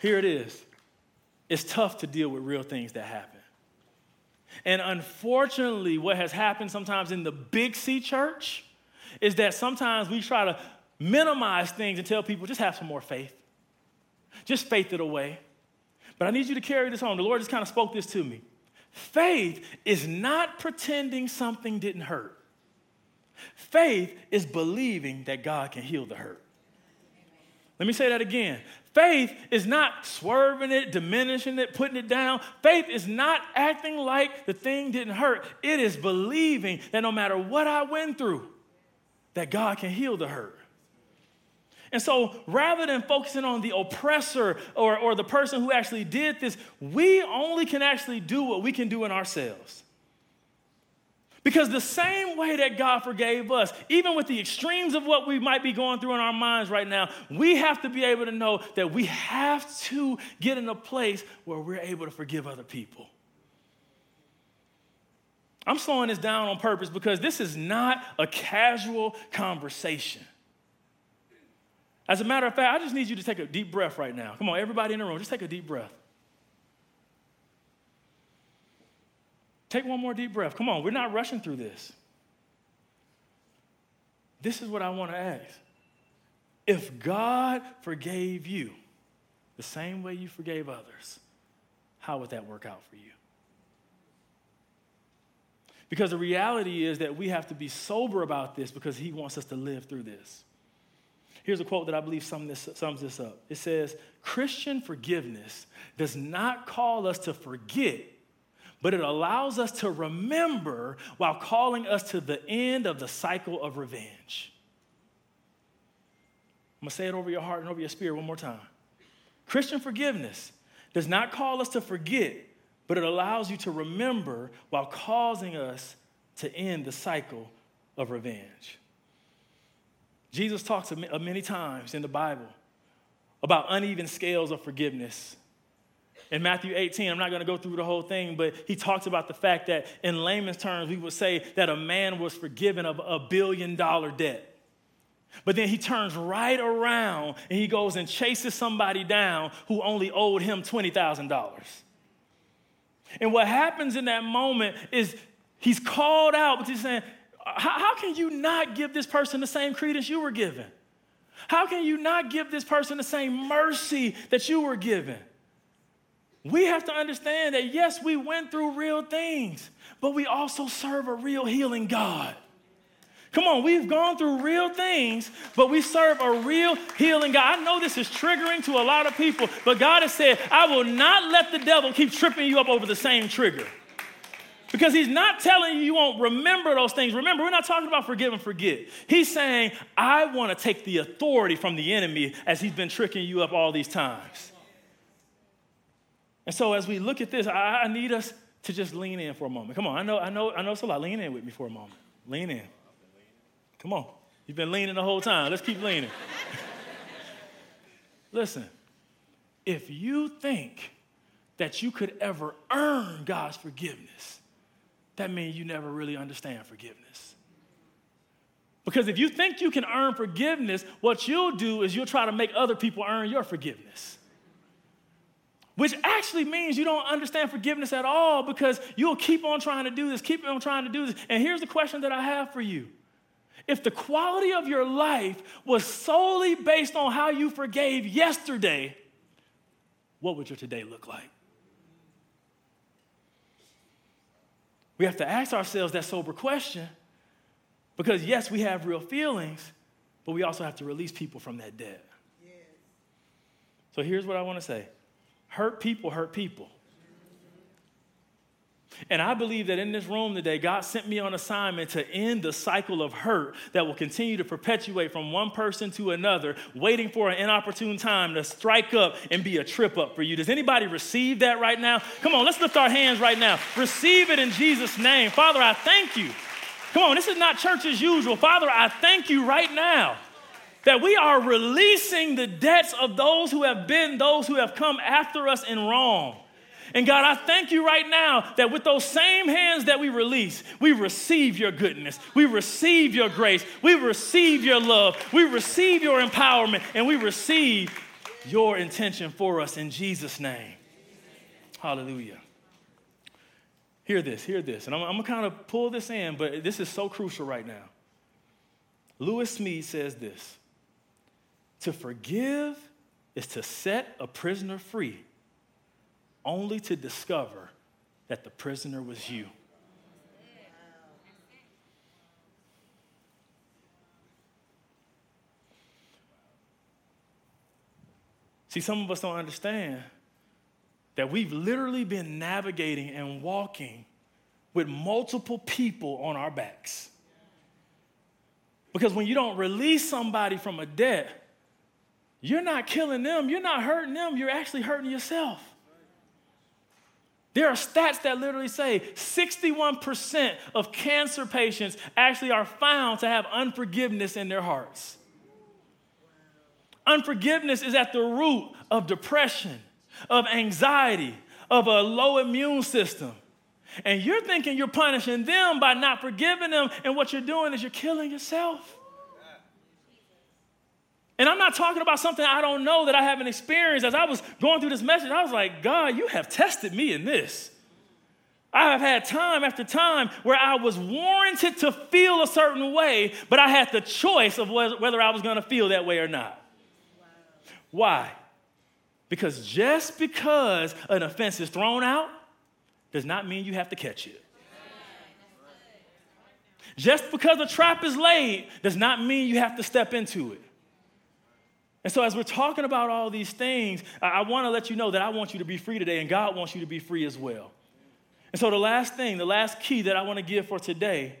Here it is. It's tough to deal with real things that happen. And unfortunately, what has happened sometimes in the big C church is that sometimes we try to minimize things and tell people just have some more faith. Just faith it away. But I need you to carry this home. The Lord just kind of spoke this to me. Faith is not pretending something didn't hurt. Faith is believing that God can heal the hurt. Let me say that again. Faith is not swerving it, diminishing it, putting it down. Faith is not acting like the thing didn't hurt. It is believing that no matter what I went through, that God can heal the hurt. And so rather than focusing on the oppressor or, or the person who actually did this, we only can actually do what we can do in ourselves. Because the same way that God forgave us, even with the extremes of what we might be going through in our minds right now, we have to be able to know that we have to get in a place where we're able to forgive other people. I'm slowing this down on purpose because this is not a casual conversation. As a matter of fact, I just need you to take a deep breath right now. Come on, everybody in the room, just take a deep breath. Take one more deep breath. Come on, we're not rushing through this. This is what I want to ask. If God forgave you the same way you forgave others, how would that work out for you? Because the reality is that we have to be sober about this because He wants us to live through this. Here's a quote that I believe sums this, sums this up it says, Christian forgiveness does not call us to forget but it allows us to remember while calling us to the end of the cycle of revenge. I'm gonna say it over your heart and over your spirit one more time. Christian forgiveness does not call us to forget, but it allows you to remember while causing us to end the cycle of revenge. Jesus talks uh, many times in the Bible about uneven scales of forgiveness in Matthew 18, I'm not going to go through the whole thing, but he talks about the fact that in layman's terms, we would say that a man was forgiven of a billion dollar debt. But then he turns right around and he goes and chases somebody down who only owed him $20,000. And what happens in that moment is he's called out, but he's saying, how, how can you not give this person the same credence you were given? How can you not give this person the same mercy that you were given? We have to understand that yes, we went through real things, but we also serve a real healing God. Come on, we've gone through real things, but we serve a real healing God. I know this is triggering to a lot of people, but God has said, I will not let the devil keep tripping you up over the same trigger. Because he's not telling you you won't remember those things. Remember, we're not talking about forgive and forget. He's saying, I want to take the authority from the enemy as he's been tricking you up all these times. And so as we look at this, I, I need us to just lean in for a moment. Come on, I know, I know, I know it's a lot. Lean in with me for a moment. Lean in. Come on. You've been leaning the whole time. Let's keep leaning. Listen, if you think that you could ever earn God's forgiveness, that means you never really understand forgiveness. Because if you think you can earn forgiveness, what you'll do is you'll try to make other people earn your forgiveness which actually means you don't understand forgiveness at all because you'll keep on trying to do this, keep on trying to do this. And here's the question that I have for you if the quality of your life was solely based on how you forgave yesterday, what would your today look like? We have to ask ourselves that sober question because, yes, we have real feelings, but we also have to release people from that debt. Yes. So here's what I want to say Hurt people hurt people. And I believe that in this room today, God sent me on assignment to end the cycle of hurt that will continue to perpetuate from one person to another, waiting for an inopportune time to strike up and be a trip up for you. Does anybody receive that right now? Come on, let's lift our hands right now. Receive it in Jesus' name. Father, I thank you. Come on, this is not church as usual. Father, I thank you right now that we are releasing the debts of those who have been those who have come after us in wrong. And God, I thank you right now that with those same hands that we release, we receive your goodness, we receive your grace, we receive your love, we receive your empowerment, and we receive your intention for us in Jesus' name. Hallelujah. Hear this, hear this. And I'm, I'm going to kind of pull this in, but this is so crucial right now. Lewis Smedes says this To forgive is to set a prisoner free, only to discover that the prisoner was you. See, some of us don't understand that we've literally been navigating and walking with multiple people on our backs. Because when you don't release somebody from a debt, you're not killing them, you're not hurting them, you're actually hurting yourself. There are stats that literally say 61% of cancer patients actually are found to have unforgiveness in their hearts. Unforgiveness is at the root of depression, of anxiety, of a low immune system. And you're thinking you're punishing them by not forgiving them, and what you're doing is you're killing yourself. And I'm not talking about something I don't know that I haven't experienced. As I was going through this message, I was like, God, you have tested me in this. I have had time after time where I was warranted to feel a certain way, but I had the choice of whether I was going to feel that way or not. Why? Because just because an offense is thrown out does not mean you have to catch it. Just because a trap is laid does not mean you have to step into it. And so, as we're talking about all these things, I, I want to let you know that I want you to be free today, and God wants you to be free as well. And so, the last thing, the last key that I want to give for today,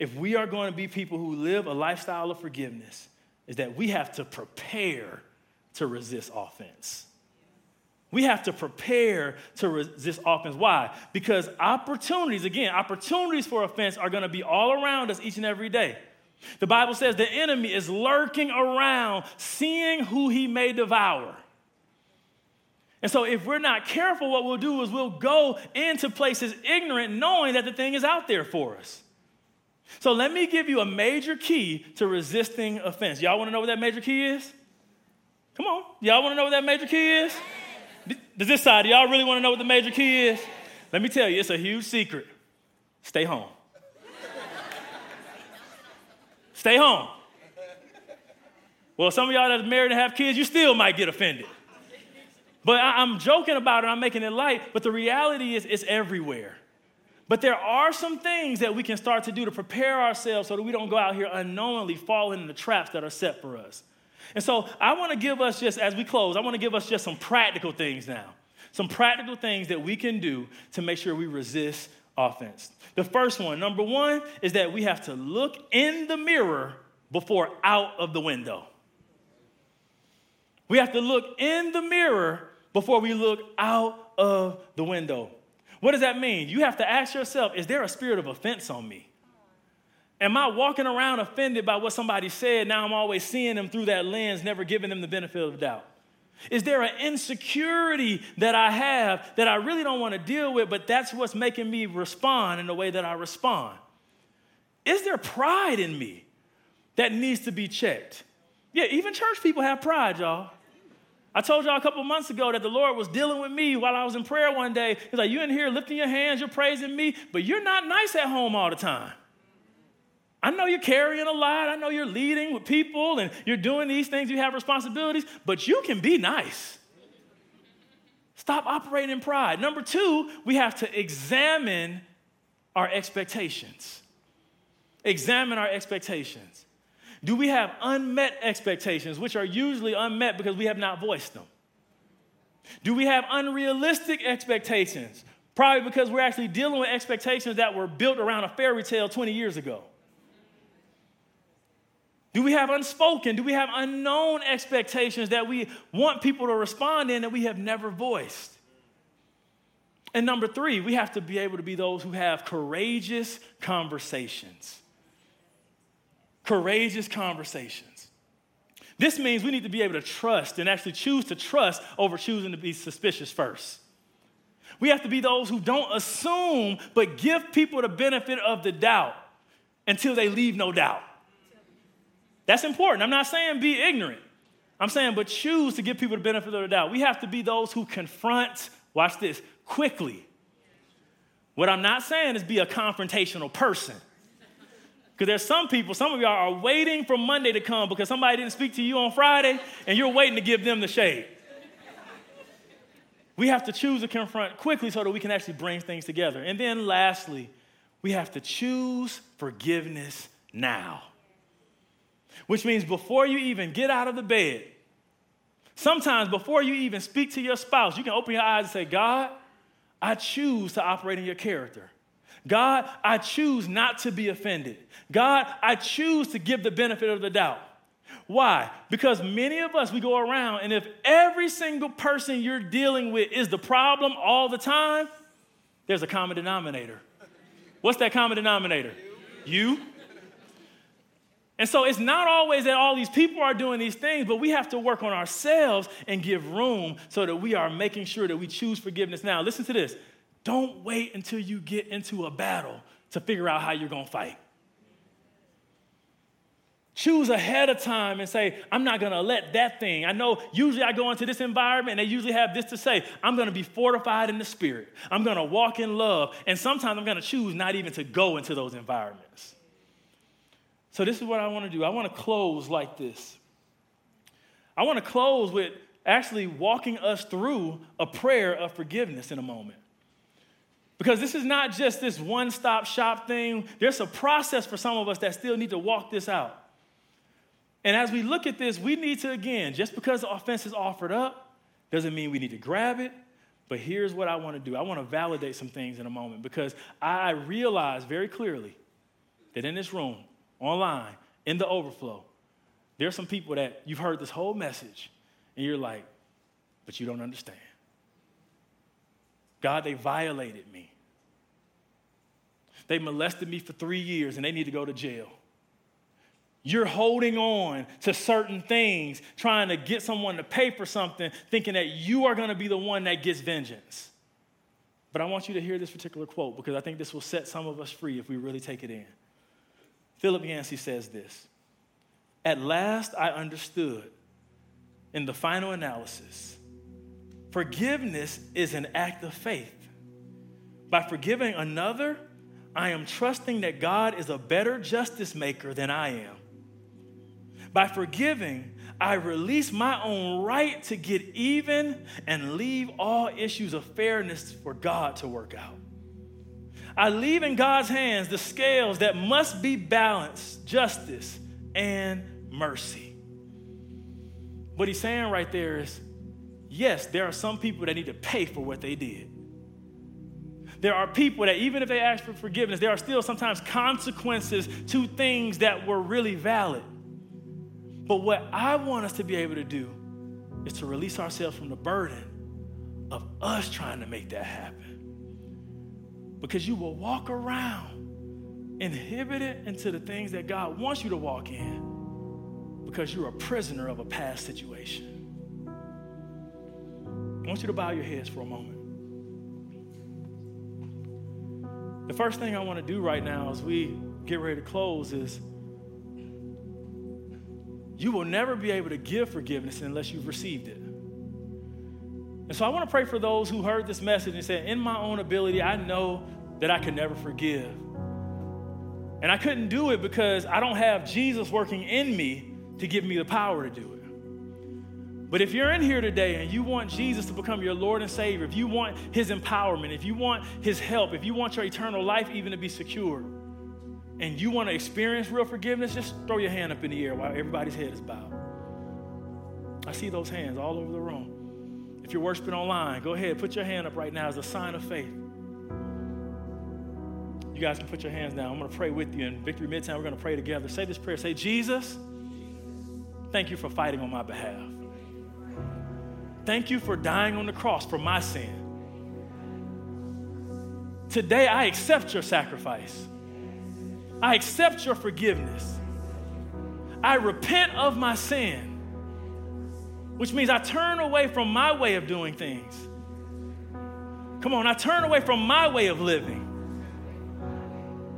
if we are going to be people who live a lifestyle of forgiveness, is that we have to prepare to resist offense. We have to prepare to resist offense. Why? Because opportunities, again, opportunities for offense are going to be all around us each and every day. The Bible says the enemy is lurking around, seeing who he may devour. And so, if we're not careful, what we'll do is we'll go into places ignorant, knowing that the thing is out there for us. So, let me give you a major key to resisting offense. Y'all want to know what that major key is? Come on. Y'all want to know what that major key is? Does this side, y'all really want to know what the major key is? Let me tell you, it's a huge secret. Stay home. Stay home. Well, some of y'all that's married and have kids, you still might get offended. But I, am joking about it, I'm making it light, but the reality is it's everywhere. But there are some things that we can start to do to prepare ourselves so that we don't go out here unknowingly falling into the traps that are set for us. And so I want to give us just, as we close, I want to give us just some practical things now. Some practical things that we can do to make sure we resist offense. The first one, number one, is that we have to look in the mirror before out of the window. We have to look in the mirror before we look out of the window. What does that mean? You have to ask yourself is there a spirit of offense on me? Am I walking around offended by what somebody said? Now I'm always seeing them through that lens, never giving them the benefit of the doubt. Is there an insecurity that I have that I really don't want to deal with, but that's what's making me respond in the way that I respond? Is there pride in me that needs to be checked? Yeah, even church people have pride, y'all. I told y'all a couple months ago that the Lord was dealing with me while I was in prayer one day. He's like, You in here lifting your hands, you're praising me, but you're not nice at home all the time. I know you're carrying a lot. I know you're leading with people and you're doing these things. You have responsibilities, but you can be nice. Stop operating in pride. Number two, we have to examine our expectations. Examine our expectations. Do we have unmet expectations, which are usually unmet because we have not voiced them? Do we have unrealistic expectations? Probably because we're actually dealing with expectations that were built around a fairy tale 20 years ago. Do we have unspoken? Do we have unknown expectations that we want people to respond in that we have never voiced? And number three, we have to be able to be those who have courageous conversations. Courageous conversations. This means we need to be able to trust and actually choose to trust over choosing to be suspicious first. We have to be those who don't assume, but give people the benefit of the doubt until they leave no doubt. That's important. I'm not saying be ignorant. I'm saying, but choose to give people the benefit of the doubt. We have to be those who confront, watch this, quickly. What I'm not saying is be a confrontational person. Because there's some people, some of y'all are waiting for Monday to come because somebody didn't speak to you on Friday and you're waiting to give them the shade. We have to choose to confront quickly so that we can actually bring things together. And then lastly, we have to choose forgiveness now. Which means before you even get out of the bed, sometimes before you even speak to your spouse, you can open your eyes and say, God, I choose to operate in your character. God, I choose not to be offended. God, I choose to give the benefit of the doubt. Why? Because many of us, we go around, and if every single person you're dealing with is the problem all the time, there's a common denominator. What's that common denominator? You. And so it's not always that all these people are doing these things, but we have to work on ourselves and give room so that we are making sure that we choose forgiveness now. Listen to this. Don't wait until you get into a battle to figure out how you're going to fight. Choose ahead of time and say, I'm not gonna let that thing. I know usually I go into this environment and they usually have this to say I'm gonna be fortified in the spirit, I'm gonna walk in love, and sometimes I'm gonna choose not even to go into those environments. So, this is what I wanna do. I wanna close like this. I wanna close with actually walking us through a prayer of forgiveness in a moment. Because this is not just this one stop shop thing, there's a process for some of us that still need to walk this out. And as we look at this, we need to, again, just because the offense is offered up doesn't mean we need to grab it. But here's what I want to do I want to validate some things in a moment because I realize very clearly that in this room, online, in the overflow, there's some people that you've heard this whole message and you're like, but you don't understand. God, they violated me. They molested me for three years and they need to go to jail. You're holding on to certain things, trying to get someone to pay for something, thinking that you are going to be the one that gets vengeance. But I want you to hear this particular quote because I think this will set some of us free if we really take it in. Philip Yancey says this At last I understood in the final analysis forgiveness is an act of faith. By forgiving another, I am trusting that God is a better justice maker than I am. By forgiving, I release my own right to get even and leave all issues of fairness for God to work out. I leave in God's hands the scales that must be balanced justice and mercy. What he's saying right there is yes, there are some people that need to pay for what they did. There are people that, even if they ask for forgiveness, there are still sometimes consequences to things that were really valid. But what I want us to be able to do is to release ourselves from the burden of us trying to make that happen. Because you will walk around inhibited into the things that God wants you to walk in because you're a prisoner of a past situation. I want you to bow your heads for a moment. The first thing I want to do right now as we get ready to close is you will never be able to give forgiveness unless you've received it. And so I want to pray for those who heard this message and said, In my own ability, I know that I can never forgive. And I couldn't do it because I don't have Jesus working in me to give me the power to do it. But if you're in here today and you want Jesus to become your Lord and Savior, if you want His empowerment, if you want His help, if you want your eternal life even to be secure, and you want to experience real forgiveness, just throw your hand up in the air while everybody's head is bowed. I see those hands all over the room. If you're worshiping online, go ahead, put your hand up right now as a sign of faith. You guys can put your hands down. I'm going to pray with you. In Victory Midtown, we're going to pray together. Say this prayer. Say, Jesus, thank you for fighting on my behalf. Thank you for dying on the cross for my sin. Today, I accept your sacrifice. I accept your forgiveness. I repent of my sin, which means I turn away from my way of doing things. Come on, I turn away from my way of living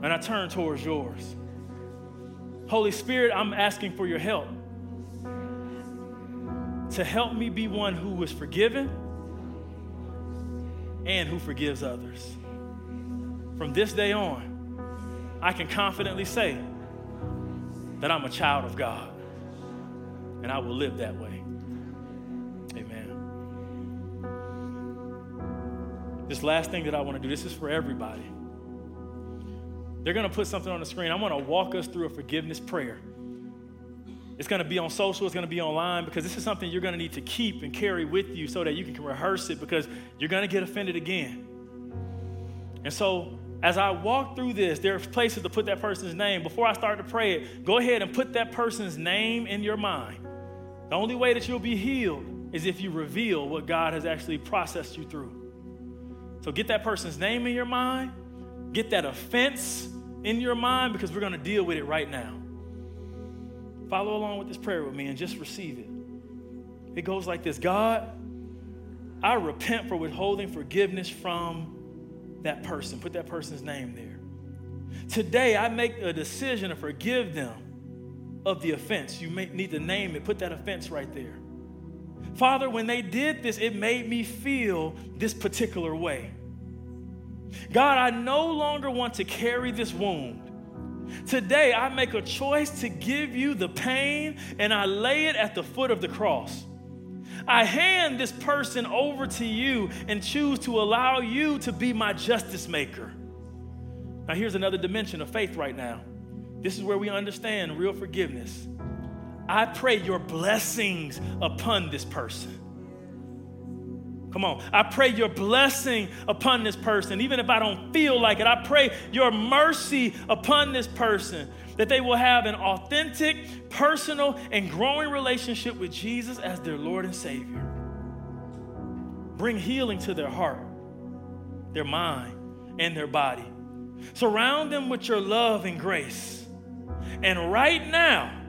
and I turn towards yours. Holy Spirit, I'm asking for your help to help me be one who is forgiven and who forgives others. from this day on, I can confidently say that I'm a child of God and I will live that way. Amen. This last thing that I want to do, this is for everybody. They're going to put something on the screen. I want to walk us through a forgiveness prayer. It's going to be on social, it's going to be online because this is something you're going to need to keep and carry with you so that you can rehearse it because you're going to get offended again. And so, as I walk through this, there are places to put that person's name. Before I start to pray it, go ahead and put that person's name in your mind. The only way that you'll be healed is if you reveal what God has actually processed you through. So, get that person's name in your mind, get that offense in your mind because we're going to deal with it right now. Follow along with this prayer with me and just receive it. It goes like this God, I repent for withholding forgiveness from that person. Put that person's name there. Today, I make a decision to forgive them of the offense. You may need to name it, put that offense right there. Father, when they did this, it made me feel this particular way. God, I no longer want to carry this wound. Today, I make a choice to give you the pain and I lay it at the foot of the cross. I hand this person over to you and choose to allow you to be my justice maker. Now, here's another dimension of faith right now. This is where we understand real forgiveness. I pray your blessings upon this person. Come on. I pray your blessing upon this person. Even if I don't feel like it, I pray your mercy upon this person that they will have an authentic, personal, and growing relationship with Jesus as their Lord and Savior. Bring healing to their heart, their mind, and their body. Surround them with your love and grace. And right now,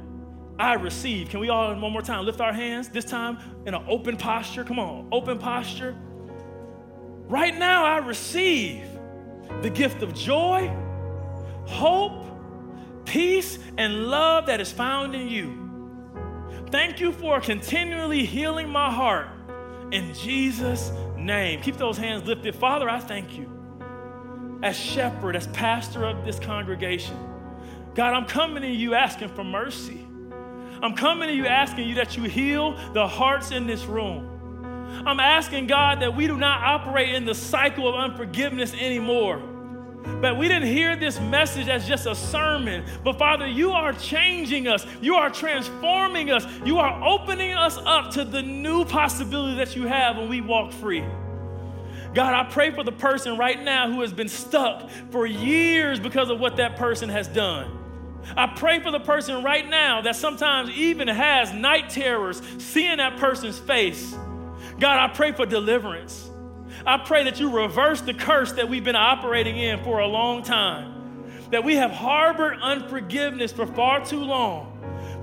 I receive. Can we all, one more time, lift our hands? This time in an open posture. Come on, open posture. Right now, I receive the gift of joy, hope, peace, and love that is found in you. Thank you for continually healing my heart in Jesus' name. Keep those hands lifted. Father, I thank you. As shepherd, as pastor of this congregation, God, I'm coming to you asking for mercy. I'm coming to you asking you that you heal the hearts in this room. I'm asking God that we do not operate in the cycle of unforgiveness anymore. But we didn't hear this message as just a sermon. But Father, you are changing us. You are transforming us. You are opening us up to the new possibility that you have when we walk free. God, I pray for the person right now who has been stuck for years because of what that person has done. I pray for the person right now that sometimes even has night terrors seeing that person's face. God, I pray for deliverance. I pray that you reverse the curse that we've been operating in for a long time, that we have harbored unforgiveness for far too long.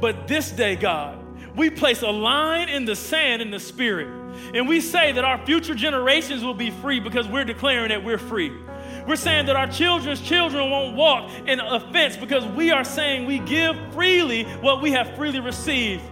But this day, God, we place a line in the sand in the spirit, and we say that our future generations will be free because we're declaring that we're free. We're saying that our children's children won't walk in offense because we are saying we give freely what we have freely received.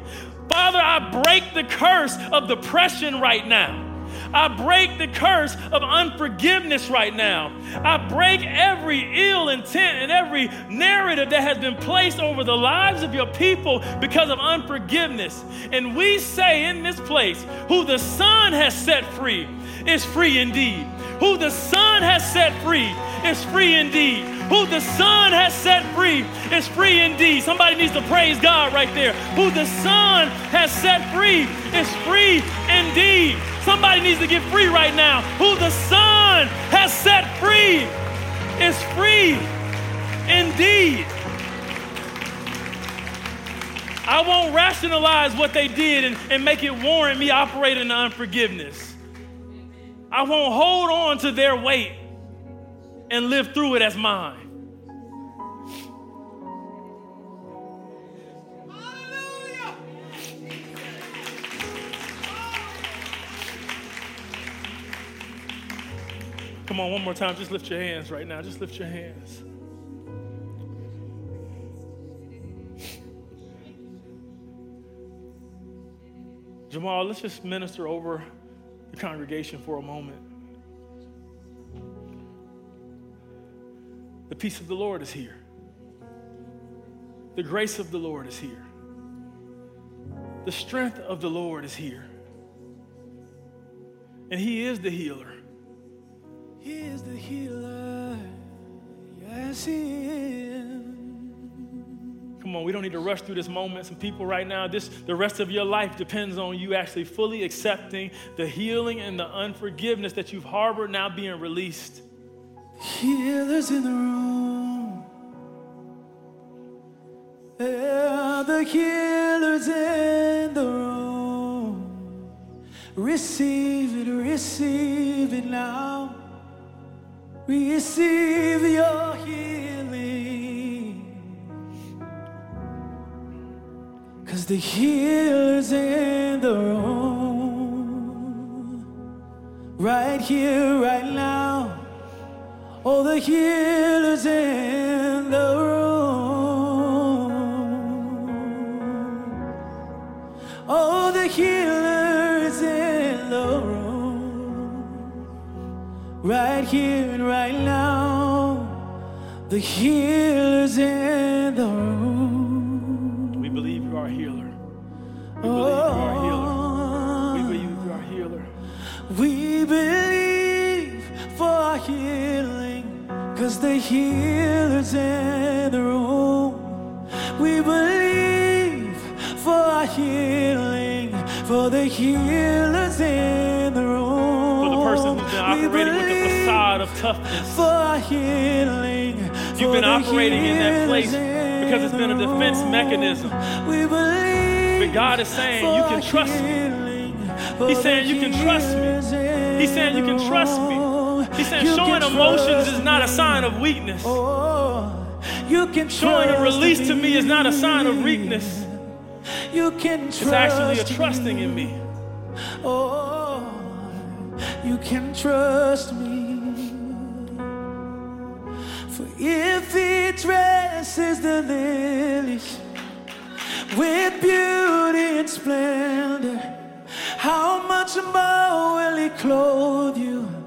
Father, I break the curse of depression right now. I break the curse of unforgiveness right now. I break every ill intent and every narrative that has been placed over the lives of your people because of unforgiveness. And we say in this place, who the Son has set free is free indeed. Who the Son has set free is free indeed. Who the Son has set free is free indeed. Somebody needs to praise God right there. Who the Son has set free is free indeed. Somebody needs to get free right now. Who the Son has set free is free indeed. I won't rationalize what they did and, and make it warrant me operating in unforgiveness. I won't hold on to their weight and live through it as mine. Come on, one more time. Just lift your hands right now. Just lift your hands. Jamal, let's just minister over the congregation for a moment. The peace of the Lord is here. The grace of the Lord is here. The strength of the Lord is here. And He is the healer. He is the healer. Yes, He is. Come on, we don't need to rush through this moment. Some people right now, this the rest of your life depends on you actually fully accepting the healing and the unforgiveness that you've harbored now being released. Healers in the room. Yeah, the healers in the room. Receive it, receive it now. Receive your healing. Cause the healer's in the room. Right here, right now. Oh, the healer's in the room. Oh, the healer's in the room. Right here and right now. The healer's in cause the healer's in the room. We believe for our healing, for the healer's in the room. For the person who's been operating with the facade of toughness. For our healing, You've been operating in that place because it's been a defense mechanism. We believe. But God is saying you can trust me. He's saying you can trust me. He's saying you can trust me. He's saying You showing emotions is not a sign of weakness. Oh, you can Showing a release to me is not a sign of weakness. You can trust It's actually a trusting in me. Oh, you can trust me. For if he dresses the lilies with beauty and splendor, how much more will he clothe you?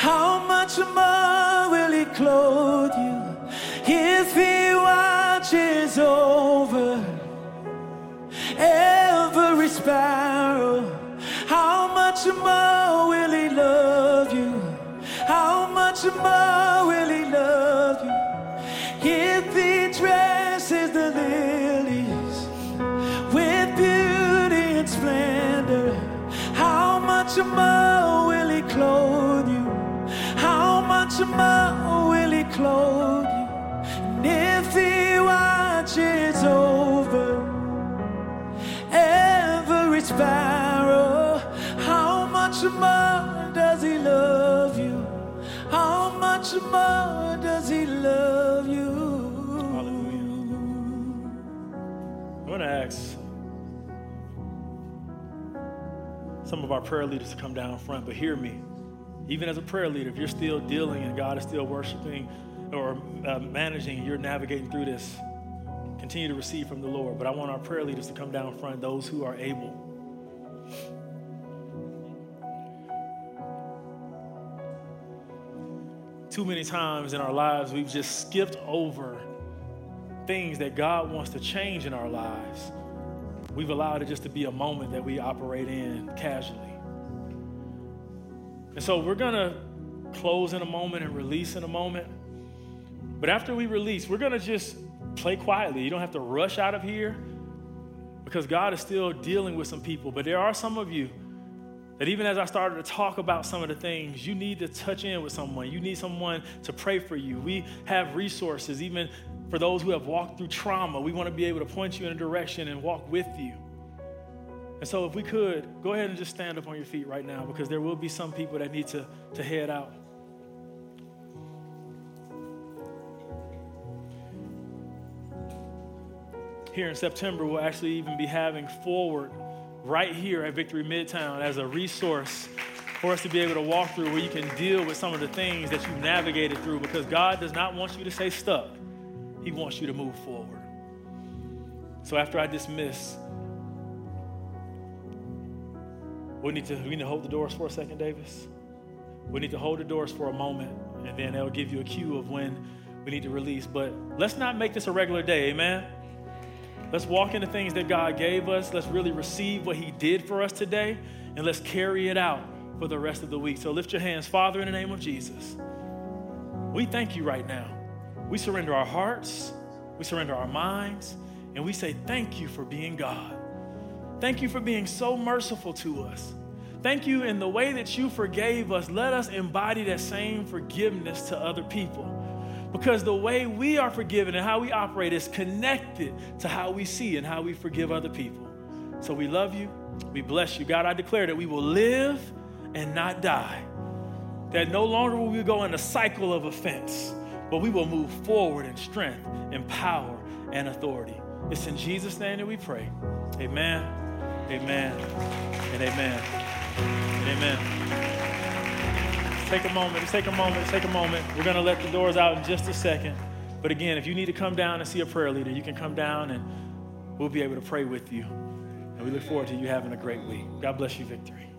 How much more will he clothe you? If he watches over every sparrow. How much more will he love you? How much more will More will he clothe you? And if he watches over every sparrow. How much more does he love you? How much more does he love you? Hallelujah. I'm going to ask some of our prayer leaders to come down front, but hear me. Even as a prayer leader, if you're still dealing and God is still worshiping or uh, managing, you're navigating through this, continue to receive from the Lord. But I want our prayer leaders to come down front, those who are able. Too many times in our lives, we've just skipped over things that God wants to change in our lives. We've allowed it just to be a moment that we operate in casually. And so we're going to close in a moment and release in a moment. But after we release, we're going to just play quietly. You don't have to rush out of here because God is still dealing with some people. But there are some of you that even as I started to talk about some of the things, you need to touch in with someone. You need someone to pray for you. We have resources, even for those who have walked through trauma. We want to be able to point you in a direction and walk with you. And so, if we could, go ahead and just stand up on your feet right now because there will be some people that need to, to head out. Here in September, we'll actually even be having Forward right here at Victory Midtown as a resource for us to be able to walk through where you can deal with some of the things that you've navigated through because God does not want you to stay stuck. He wants you to move forward. So after I dismiss, we need to we need to hold the doors for a second, Davis. We need to hold the doors for a moment, and then they'll give you a cue of when we need to release. But let's not make this a regular day, amen? Let's walk into things that God gave us. Let's really receive what He did for us today, and let's carry it out for the rest of the week. So lift your hands, Father, in the name of Jesus. We thank you right now. We surrender our hearts, we surrender our minds, and we say thank you for being God. Thank you for being so merciful to us. Thank you in the way that you forgave us. Let us embody that same forgiveness to other people. Because the way we are forgiven and how we operate is connected to how we see and how we forgive other people. So we love you. We bless you. God, I declare that we will live and not die. That no longer will we go in a cycle of offense, but we will move forward in strength and power and authority. It's in Jesus' name that we pray. Amen, amen, and amen, and amen take a moment, take a moment, take a moment. We're going to let the doors out in just a second. But again, if you need to come down and see a prayer leader, you can come down and we'll be able to pray with you. And we look forward to you having a great week. God bless you, Victory.